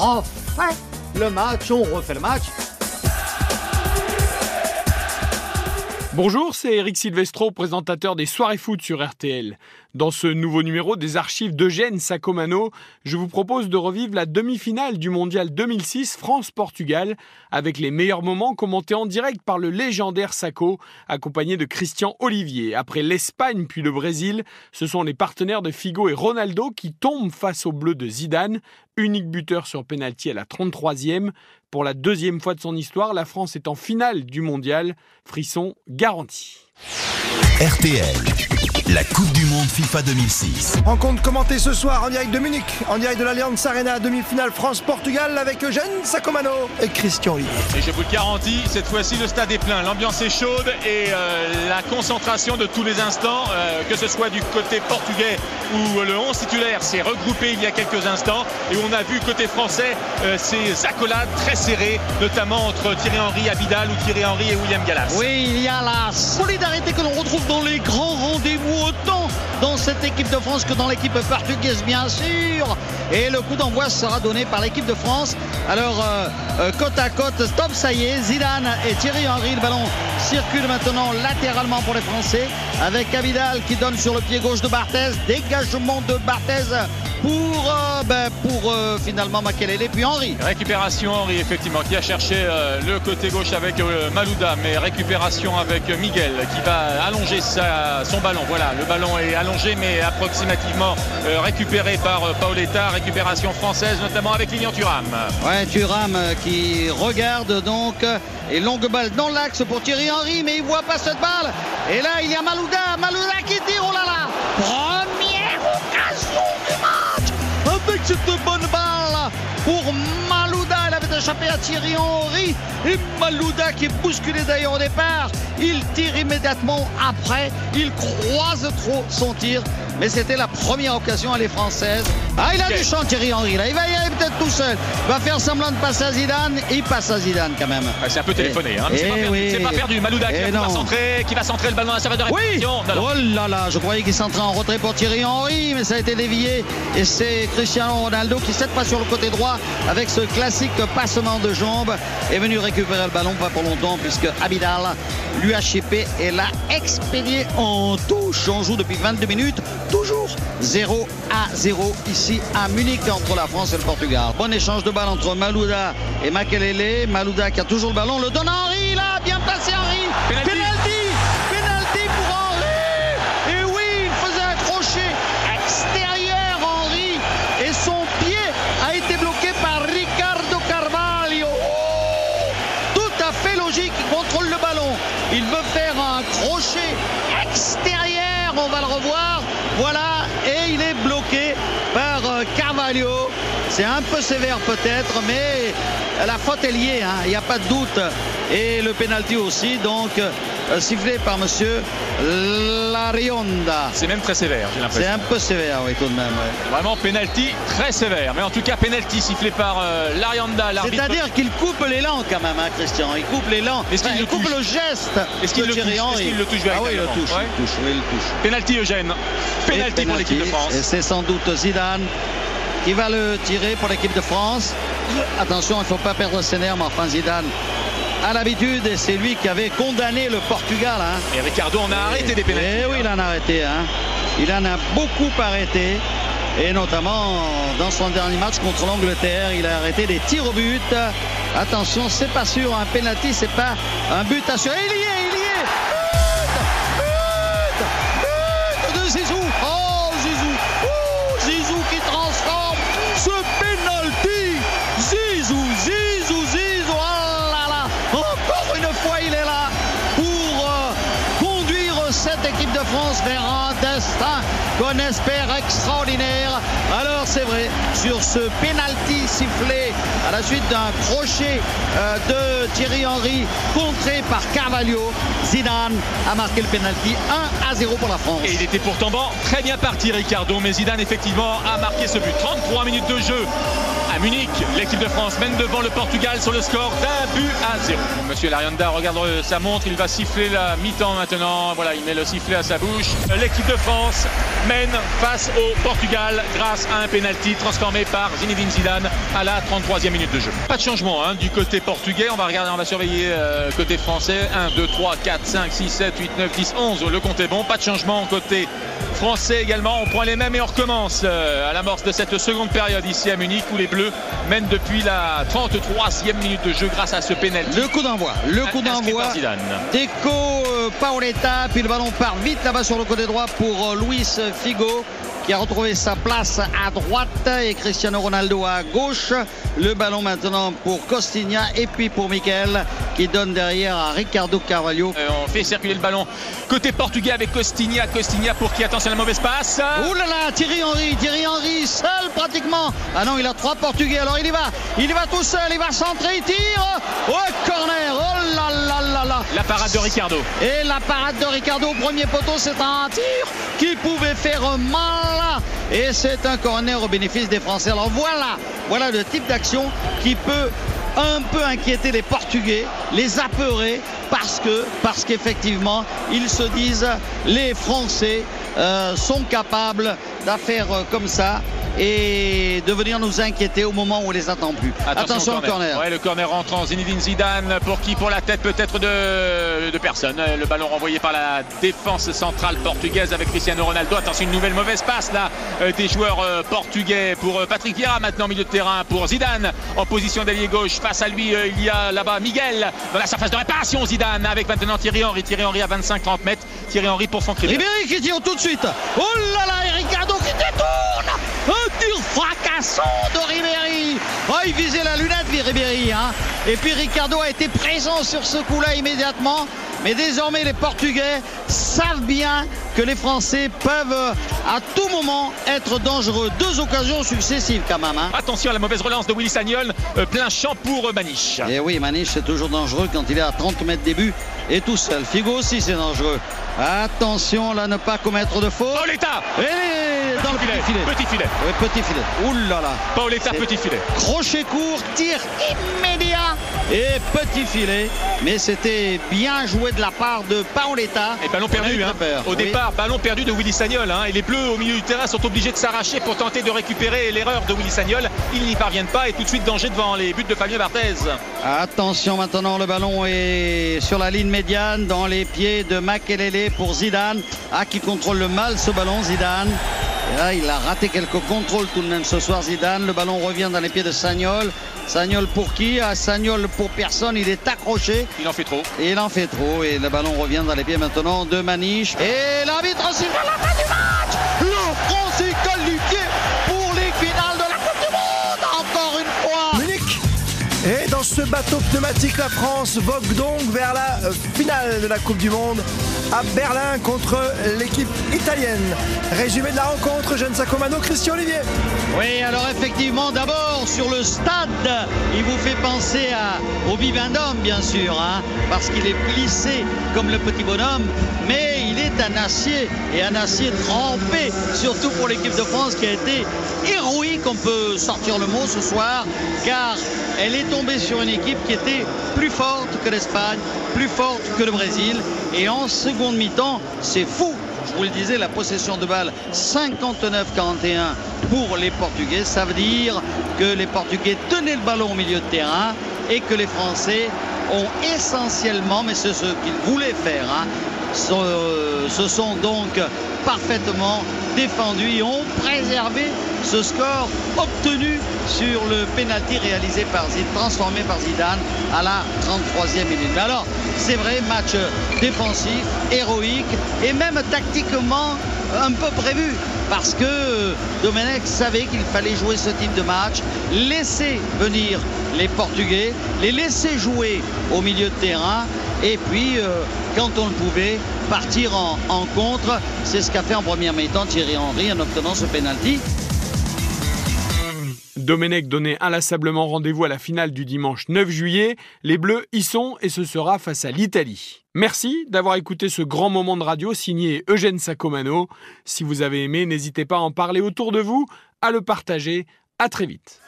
refait le match, on refait le match. Bonjour, c'est Eric Silvestro, présentateur des soirées foot sur RTL. Dans ce nouveau numéro des archives d'Eugène Sacomano, je vous propose de revivre la demi-finale du Mondial 2006 France-Portugal avec les meilleurs moments commentés en direct par le légendaire Sacco, accompagné de Christian Olivier. Après l'Espagne puis le Brésil, ce sont les partenaires de Figo et Ronaldo qui tombent face au bleu de Zidane, unique buteur sur penalty à la 33e. Pour la deuxième fois de son histoire, la France est en finale du mondial. Frisson garanti. RTL, la Coupe du Monde FIFA 2006. Rencontre commentée ce soir en direct de Munich, en direct de l'Alliance Arena, demi-finale France-Portugal avec Eugène Sacomano et Christian Olivier. Et je vous le garantis, cette fois-ci le stade est plein, l'ambiance est chaude et euh, la concentration de tous les instants, euh, que ce soit du côté portugais ou le 11 titulaire s'est regroupé il y a quelques instants et on a vu côté français euh, ces accolades très serrées, notamment entre Thierry Henry, Abidal ou Thierry Henry et William Gallas. Oui, il y a la solidarité que l'on retrouve dans les grands rendez-vous, autant dans cette équipe de France que dans l'équipe portugaise, bien sûr. Et le coup d'envoi sera donné par l'équipe de France. Alors, euh, euh, côte à côte, stop, ça y est, Zidane et Thierry Henry. Le ballon circule maintenant latéralement pour les Français, avec Abidal qui donne sur le pied gauche de Barthez. Dégagement de Barthez pour, euh, ben, pour euh, finalement Makelele, puis Henry. Récupération Henry, effectivement, qui a cherché euh, le côté gauche avec euh, Malouda, mais récupération avec Miguel qui va allonger sa- son ballon. Voilà, le ballon est allongé, mais approximativement euh, récupéré par euh, Paoletta. Récupération française, notamment avec Lilian Thuram. Ouais, Thuram qui regarde donc et longue balle dans l'axe pour Thierry Henry, mais il voit pas cette balle. Et là, il y a Malouda, Malouda qui tire, oh là là cette bonne balle pour Malouda. Elle avait échappé à Thierry Henry et Malouda qui est bousculé d'ailleurs au départ. Il tire immédiatement après. Il croise trop son tir. Mais c'était la première occasion, elle est française. Ah, il a du champ Thierry Henry là. Il va y aller peut-être tout seul. Il va faire semblant de passer à Zidane. Il passe à Zidane quand même. Ah, C'est un peu téléphoné, hein, c'est Eh pas, perdu. oui. C'est pas perdu. Malouda qui Eh va non. centrer, qui va centrer le ballon à la surface de Oui non. Oh là là, je croyais qu'il s'entrait en retrait pour Thierry Henry, mais ça a été dévié. Et c'est Cristiano Ronaldo qui, cette fois sur le côté droit, avec ce classique passement de jambes, est venu récupérer le ballon, pas pour longtemps, puisque Abidal lui a chippé et l'a expédié en touche. On joue depuis 22 minutes, toujours 0 à 0 ici à Munich entre la France et le Portugal. Bon échange de balles entre Malouda et Makelele. Malouda qui a toujours le ballon, le donne à Henry, là, bien passé Henry. Penalty. Penalty Penalty pour Henry Et oui, il faisait un crochet extérieur Henry et son pied a été bloqué par Ricardo Carvalho. Oh Tout à fait logique, il contrôle le ballon. Il veut faire un crochet extérieur, on va le revoir. Voilà, et il est bloqué par euh, Carvalho. C'est un peu sévère peut-être, mais la faute est liée, hein, il n'y a pas de doute. Et le penalty aussi, donc euh, sifflé par monsieur Larionda. C'est même très sévère, j'ai C'est l'impression. un peu sévère, oui, tout de même. ouais. Vraiment penalty très sévère. Mais en tout cas, penalty sifflé par euh, l'arbitre. C'est-à-dire qu'il coupe l'élan quand même, hein, Christian. Il coupe l'élan. Est-ce qu'il Enfin, coupe le geste. Est-ce qu'il le touche. Est-ce qu'il le touche Ah oui, il le touche. Ouais. Il touche, oui, il le touche. Penalty Eugène. Penalty Et pour l'équipe de France. Et c'est sans doute Zidane qui va le tirer pour l'équipe de France. Attention, il ne faut pas perdre ses nerfs, mais enfin Zidane a l'habitude et c'est lui qui avait condamné le Portugal. hein. Et Ricardo en a arrêté des pénaltys. Eh oui, il en a arrêté. hein. Il en a beaucoup arrêté. Et notamment dans son dernier match contre l'Angleterre, il a arrêté des tirs au but. Attention, c'est pas sûr, un penalty, c'est pas un but assuré. Il y est, il y est. France vers un destin qu'on espère extraordinaire. Alors c'est vrai, sur ce penalty sifflé à la suite d'un crochet euh, de Thierry Henry contré par Carvalho, Zidane a marqué le penalty 1 à 0 pour la France. Et il était pourtant bon, très bien parti Ricardo, mais Zidane effectivement a marqué ce but. 33 minutes de jeu à Munich. L'équipe de France mène devant le Portugal sur le score d'un but à zéro. Monsieur Larianda regarde sa montre, il va siffler la mi-temps maintenant. Voilà, il met le sifflet à sa bouche. L'équipe de France mène face au Portugal grâce à un penalty transformé par Zinedine Zidane à la 33e minute de jeu. Pas de changement hein, du côté portugais. On va regarder, on va surveiller euh, côté français. 1, 2, 3, 4, 5, 6, 7, 8, 9, 10, 11. Le compte est bon. Pas de changement côté français également. On prend les mêmes et on recommence euh, à l'amorce de cette seconde période ici à Munich où les Bleus mènent depuis la 33e minute de jeu grâce à ce pénalty. Le coup d'envoi, le coup d'envoi. Deco euh, Paoletta, puis le ballon part vite là-bas sur le côté droit pour Luis Figo qui a retrouvé sa place à droite et Cristiano Ronaldo à gauche. Le ballon maintenant pour Costinha et puis pour Michael qui donne derrière à Ricardo Carvalho. Euh, on fait circuler le ballon côté portugais avec Costinha. Costinha pour qui attention la mauvaise passe. Ouh là là, Thierry Henry, Thierry Henry seul pratiquement. Ah non, il a trois portugais. Alors il y va, il y va tout seul, il va centrer, il tire. Oh corner, oh là là là là. La parade de Ricardo. Et la parade de Ricardo au premier poteau, c'est un tir qui pouvait faire mal. Et c'est un corner au bénéfice des Français. Alors voilà, voilà le type d'action qui peut un peu inquiéter les Portugais, les apeurer, parce que, parce qu'effectivement, ils se disent les Français euh, sont capables d'affaires comme ça et de venir nous inquiéter au moment où on les attend plus. Attention, au corner. Ouais, le corner entrant, Zinedine Zidane pour qui Pour la tête peut-être de, de personne. Le ballon renvoyé par la défense centrale portugaise avec Cristiano Ronaldo. Attention, une nouvelle mauvaise passe là euh, des joueurs euh, portugais pour euh, Patrick Vieira maintenant milieu de terrain pour Zidane en position d'ailier gauche. Face à lui, il y a là-bas Miguel dans la surface de réparation. Zidane avec maintenant Thierry Henry. Thierry Henry à 25-30 mètres. Thierry Henry pour son Ribéry qui tire tout de suite. Oh là là, Ricardo qui détourne. Un fracassant de Ribéry. Oh, il visait la lunette, Ribéry. Hein. Et puis Ricardo a été présent sur ce coup-là immédiatement. Mais désormais, les Portugais savent bien que les Français peuvent à tout moment être dangereux. Deux occasions successives quand même. Hein. Attention à la mauvaise relance de Willy Sagnol. Euh, plein champ pour euh, Maniche. Et oui, Maniche, c'est toujours dangereux quand il est à 30 mètres début et tout seul. Figo aussi, c'est dangereux. Attention là, ne pas commettre de faute. Paoletta Et dans le filet. petit filet. Petit filet. Oui, petit filet. Ouh là là. Paoletta, petit filet. Crochet court, tir immédiat et petit filet. Mais c'était bien joué de la part de Paoletta. Et ballon perdu. Hein. Au Oui. départ, ballon perdu de Willy Sagnol. hein. Et les Bleus au milieu du terrain sont obligés de s'arracher pour tenter de récupérer l'erreur de Willy Sagnol. Ils n'y parviennent pas et tout de suite danger devant les buts de Fabien Barthez. Attention maintenant, le ballon est sur la ligne médiane dans les pieds de Makelele pour Zidane. Ah, qui contrôle le mal ce ballon, Zidane. Et là, il a raté quelques contrôles tout de même ce soir, Zidane. Le ballon revient dans les pieds de Sagnol. Sagnol pour qui? Ah, Sagnol pour personne. Il est accroché. Il en fait trop. Et il en fait trop. Et le ballon revient dans les pieds maintenant de Maniche. Et l'arbitre siffle la fin du ce bateau pneumatique, la France vogue donc vers la euh, finale de la Coupe du Monde à Berlin contre l'équipe italienne. Résumé de la rencontre, Jeanne Sacomano, Christian Olivier. Oui, alors effectivement, d'abord sur le stade, il vous fait penser à, au Vivendum, bien sûr, hein, parce qu'il est plissé comme le petit bonhomme, mais il est un acier et un acier trempé, surtout pour l'équipe de France qui a été héroïque, on peut sortir le mot ce soir, car elle est tombée sur une équipe qui était plus forte que l'Espagne, plus forte que le Brésil, et en seconde mi-temps, c'est fou je vous le disais, la possession de balle 59-41 pour les Portugais. Ça veut dire que les Portugais tenaient le ballon au milieu de terrain et que les Français ont essentiellement, mais c'est ce qu'ils voulaient faire, hein, se, se sont donc parfaitement défendus et ont préservé ce score obtenu sur le penalty réalisé par Zidane, transformé par Zidane à la 33e minute. Alors, c'est vrai, match défensif, héroïque et même tactiquement un peu prévu parce que Domenech savait qu'il fallait jouer ce type de match, laisser venir les Portugais, les laisser jouer au milieu de terrain et puis euh, quand on le pouvait partir en, en contre. C'est ce qu'a fait en première mi-temps Thierry Henry en obtenant ce penalty. Domenech donnait inlassablement rendez-vous à la finale du dimanche 9 juillet. Les Bleus y sont et ce sera face à l'Italie. Merci d'avoir écouté ce grand moment de radio signé Eugène Sacomano. Si vous avez aimé, n'hésitez pas à en parler autour de vous, à le partager. À très vite.